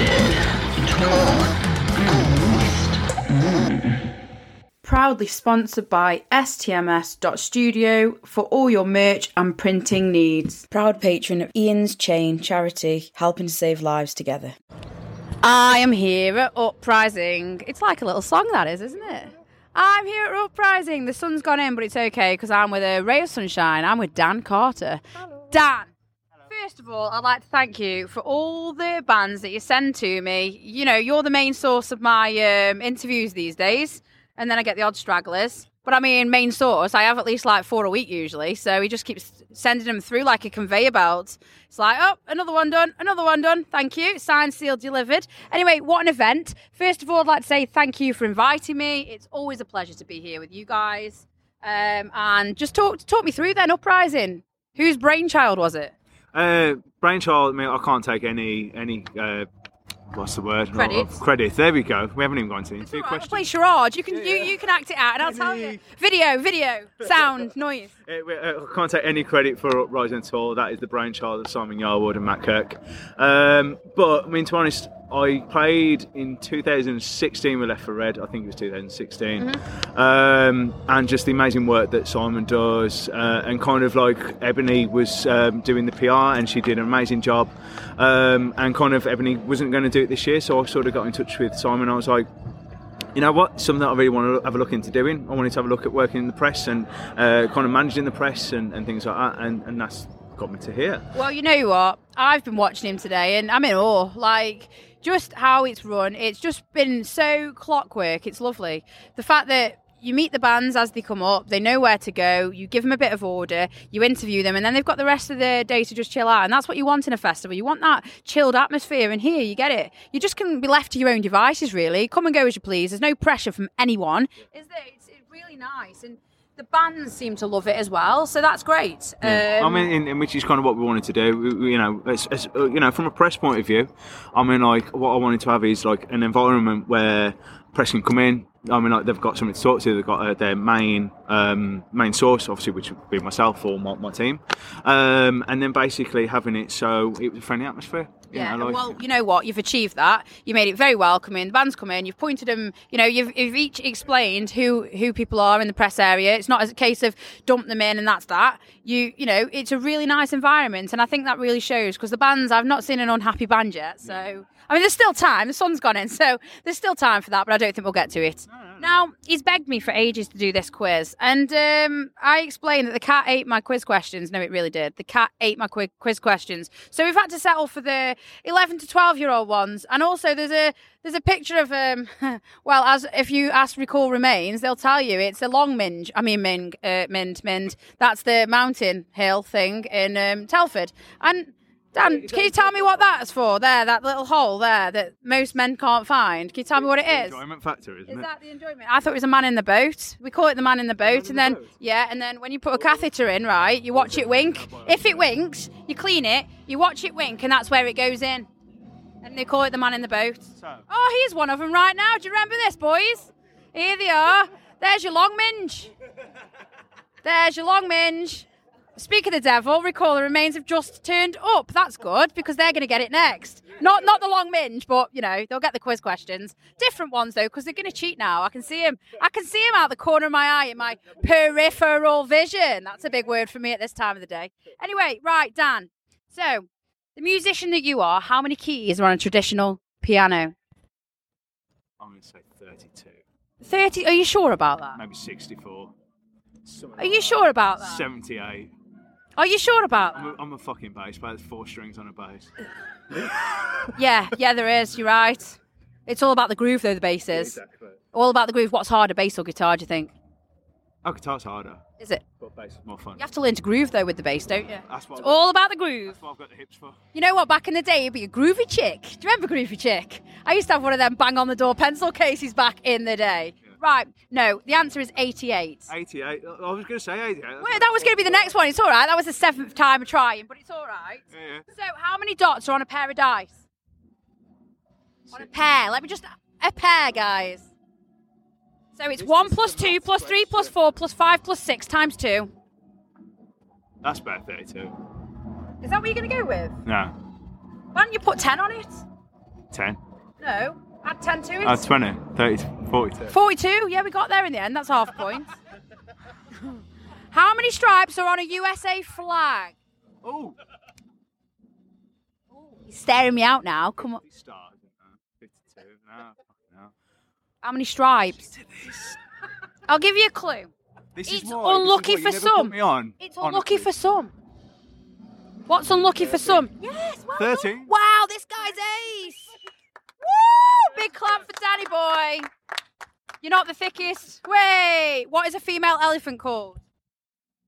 twisted, torn, and moist. Proudly sponsored by STMS.studio for all your merch and printing needs. Proud patron of Ian's Chain charity, helping to save lives together. I am here at Uprising. It's like a little song, that is, isn't it? I'm here at Uprising. The sun's gone in, but it's okay because I'm with a ray of sunshine. I'm with Dan Carter. Dan, first of all, I'd like to thank you for all the bands that you send to me. You know, you're the main source of my um, interviews these days, and then I get the odd stragglers. But I mean, main source, I have at least like four a week usually. So he just keeps sending them through like a conveyor belt. It's like, oh, another one done, another one done. Thank you. Signed, sealed, delivered. Anyway, what an event. First of all, I'd like to say thank you for inviting me. It's always a pleasure to be here with you guys. Um, and just talk talk me through then, Uprising. Whose brainchild was it? Uh, brainchild. I mean, I can't take any any. Uh, what's the word? Credit. Oh, credit. There we go. We haven't even gone to interview Right, I'll play charade. You can you, you can act it out, and I'll tell you. Video, video, sound, noise. Uh, uh, I can't take any credit for Uprising at all. That is the brainchild of Simon Yarwood and Matt Kirk. Um, but I mean, to be honest, I played in 2016 with Left for Red. I think it was 2016, um, and just the amazing work that Simon does, uh, and kind of like Ebony was um, doing the PR, and she did an amazing job. Um, and kind of Ebony wasn't going to do it this year, so I sort of got in touch with Simon. I was like, you know what? Something that I really want to have a look into doing. I wanted to have a look at working in the press and uh, kind of managing the press and, and things like that, and, and that's got me to here. Well, you know what? I've been watching him today, and I'm in awe. Like just how it's run, it's just been so clockwork. It's lovely. The fact that you meet the bands as they come up, they know where to go. You give them a bit of order, you interview them, and then they've got the rest of the day to just chill out. And that's what you want in a festival. You want that chilled atmosphere, and here you get it. You just can be left to your own devices, really. Come and go as you please. There's no pressure from anyone. Is there? It's, it's really nice, and the bands seem to love it as well. So that's great. Yeah. Um, I mean, in, in which is kind of what we wanted to do. We- we- you know, as, as, uh, you know, from a press point of view, I mean, like what I wanted to have is like an environment where press can come in. I mean, like they've got something to talk to. They've got uh, their main um, main source, obviously, which would be myself or my, my team, um, and then basically having it so it was a friendly atmosphere. Yeah, know, like- well, you know what? You've achieved that. You made it very welcoming. The band's come in. You've pointed them. You know, you've, you've each explained who who people are in the press area. It's not a case of dump them in and that's that. You you know, it's a really nice environment, and I think that really shows because the bands. I've not seen an unhappy band yet, so. I mean, there's still time. The sun's gone in, so there's still time for that. But I don't think we'll get to it. Now he's begged me for ages to do this quiz, and um, I explained that the cat ate my quiz questions. No, it really did. The cat ate my quiz questions, so we've had to settle for the 11 to 12 year old ones. And also, there's a there's a picture of um, well, as if you ask recall remains, they'll tell you it's a long minge. I mean, Ming, uh, Mynd, Mynd. That's the mountain hill thing in um, Telford, and. Dan, can you tell me what that's for? There, that little hole there that most men can't find. Can you tell me what it is? enjoyment factor, isn't Is it? that the enjoyment? I thought it was a man in the boat. We call it the man in the boat, and then yeah, and then when you put a catheter in, right, you watch it wink. If it winks, you clean it, you watch it wink, and that's where it goes in. And they call it the man in the boat. Oh, here's one of them right now. Do you remember this, boys? Here they are. There's your long minge. There's your long minge. Speak of the devil, Recall the Remains have just turned up. That's good because they're going to get it next. Not not the long minge, but you know they'll get the quiz questions. Different ones though, because they're going to cheat now. I can see him. I can see him out the corner of my eye in my peripheral vision. That's a big word for me at this time of the day. Anyway, right, Dan. So, the musician that you are, how many keys are on a traditional piano? I'm going to say 32, Thirty. Are you sure about that? maybe 64, Are you sure about that? 78. Are you sure about that? I'm a, I'm a fucking bass player. There's four strings on a bass. Yeah, yeah, there is. You're right. It's all about the groove, though. The bass is Exactly. all about the groove. What's harder, bass or guitar? Do you think? Oh, guitar's harder, Is it? but bass is more fun. You have to learn to groove though with the bass, don't you? That's what, It's all about the groove. that's what I've got the hips for. You know what? Back in the day, you'd be a groovy chick. Do you remember groovy chick? I used to have one of them bang on the door pencil cases back in the day. Right? No, the answer is 88. 88. I was going to say 88. That's Wait, that was going to be the next one. It's all right. That was the seventh time of trying, but it's all right. Yeah, So, how many dots are on a pair of dice? On a pair. Let me just a pair, guys. So it's one plus two plus three plus four plus five plus six times two. That's about 32. Is that what you're going to go with? No. Why don't you put ten on it? 10. No, add 10 to it. Uh, 20. 30. 42. 42. Yeah, we got there in the end. That's half a point. How many stripes are on a USA flag? Oh! He's staring me out now. Come on. stars. 52. No, fucking. How many stripes? I'll give you a clue. This It's is why, unlucky this is why for some. Me on. It's Honestly. unlucky for some. What's unlucky for some? Yes, well done. 30. Wow, this guy's ace. Woo! Big clap for Danny boy. You're not the thickest. Wait, what is a female elephant called?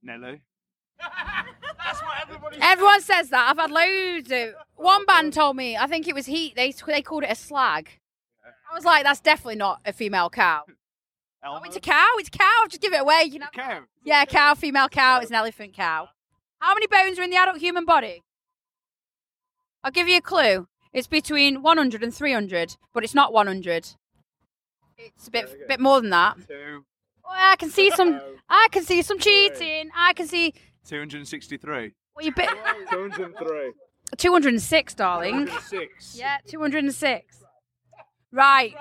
Nello. That's what everybody. Everyone says that. I've had loads of. One band told me. I think it was Heat. They they called it a slag. I was like, that's definitely not a female cow. Oh, it's a cow. It's a cow. Just give it away. You know. cow. Yeah, cow, female cow. It's an elephant cow. How many bones are in the adult human body? I'll give you a clue. It's between 100 and 300, but it's not 100. It's a bit bit more than that. Two. Oh, I can see some. Oh. I can see some cheating. I can see. 263. Well, you bit 203. 206, darling. Six. Yeah, 206. Right.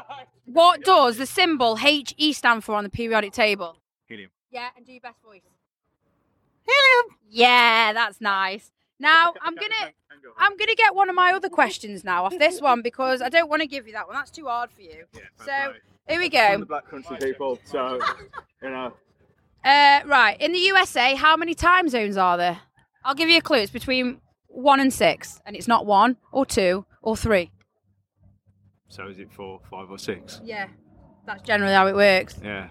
What does the symbol HE stand for on the periodic table? Helium. Yeah, and do your best voice. Helium. Yeah, that's nice. Now I'm gonna I'm gonna get one of my other questions now off this one because I don't want to give you that one. That's too hard for you. So here we From the go. Black Country people, so, you know. Uh, right, in the USA, how many time zones are there? I'll give you a clue. It's between one and six, and it's not one or two or three. So is it four, five, or six? Yeah, that's generally how it works. Yeah.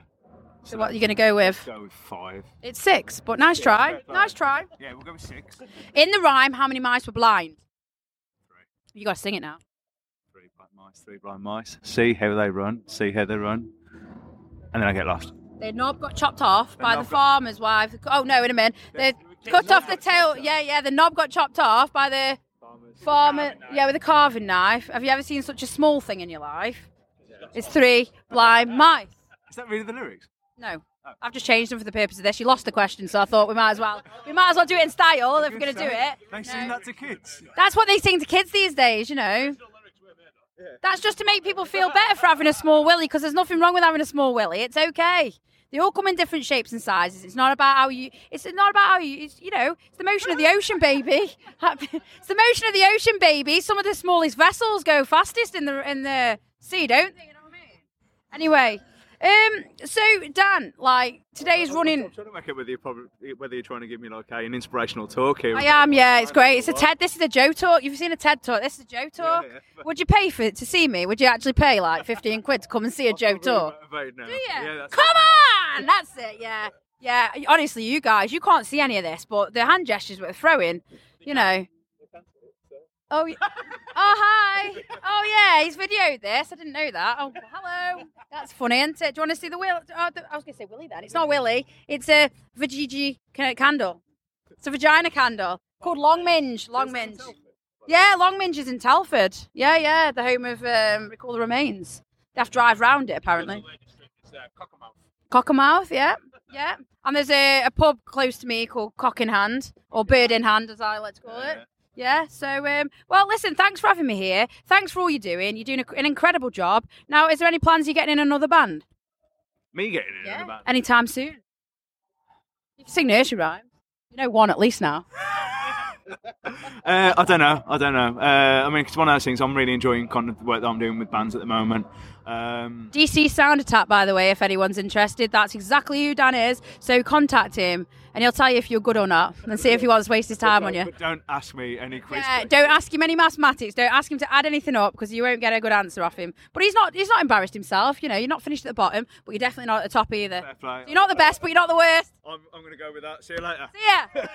So what are you going to go with? Go with five. It's six, but nice try. Nice try. Yeah, we'll go with six. In the rhyme, how many mice were blind? Three. You got to sing it now. Three black mice, three blind mice. See how they run, see how they run. And then I get lost. Their knob got chopped off by the got- farmer's wife. Oh no, in a minute. They cut off the tail. Yeah, yeah. The knob got chopped off by the farmer. Yeah, with a carving knife. Have you ever seen such a small thing in your life? It's three blind mice. Is that really the lyrics? No. Oh. I've just changed them for the purpose of this. You lost the question, so I thought we might as well we might as well do it in style if we're gonna do it. They sing that to kids. That's what they sing to kids these days, you know. That's just to make people feel better for having a small willy because there's nothing wrong with having a small willy. It's okay. They all come in different shapes and sizes. It's not about how you. It's not about how you. It's, you know, it's the motion of the ocean, baby. it's the motion of the ocean, baby. Some of the smallest vessels go fastest in the in the sea, don't they? You know what I mean? Anyway, um, so Dan, like today's running. I'm trying to make it whether you're, probably, whether you're trying to give me like a, an inspirational talk here. I am, yeah, it's great. It's a TED. This is a Joe talk. You've seen a TED talk. This is a Joe talk. yeah. Would you pay for it to see me? Would you actually pay like fifteen quid to come and see a Joe talk? Motivated. Do you? Yeah, that's come on, that's it. Yeah, yeah. Honestly, you guys, you can't see any of this, but the hand gestures we're throwing, you know. Oh, oh hi. Oh yeah, he's videoed this. I didn't know that. Oh hello. That's funny, isn't it? Do you want to see the will? Oh, the- I was going to say Willie then. It's not Willie. It's a Vajiji candle. It's a vagina candle called Long Minge. Long Minge. Yeah, Long Minge is in Telford. Yeah, yeah, the home of um, Recall the Remains. They have to drive round it apparently. Cockermouth, yeah, yeah. And there's a, a pub close to me called Cock in Hand, or Bird in Hand, as I like to call it. Yeah. So, um, well, listen. Thanks for having me here. Thanks for all you're doing. You're doing a, an incredible job. Now, is there any plans you're getting in another band Me getting in yeah. about anytime soon? You can sing nursery rhymes. You know one at least now. Uh, I don't know. I don't know. Uh, I mean, it's one of those things. I'm really enjoying kind of the work that I'm doing with bands at the moment. Um, DC Sound Attack, by the way, if anyone's interested. That's exactly who Dan is. So contact him, and he'll tell you if you're good or not, and see if he wants to waste his time on you. but don't ask me any quiz. Yeah, questions. don't ask him any mathematics. Don't ask him to add anything up because you won't get a good answer off him. But he's not. He's not embarrassed himself. You know, you're not finished at the bottom, but you're definitely not at the top either. Play. You're not the best, but you're not the worst. I'm, I'm going to go with that. See you later. See ya.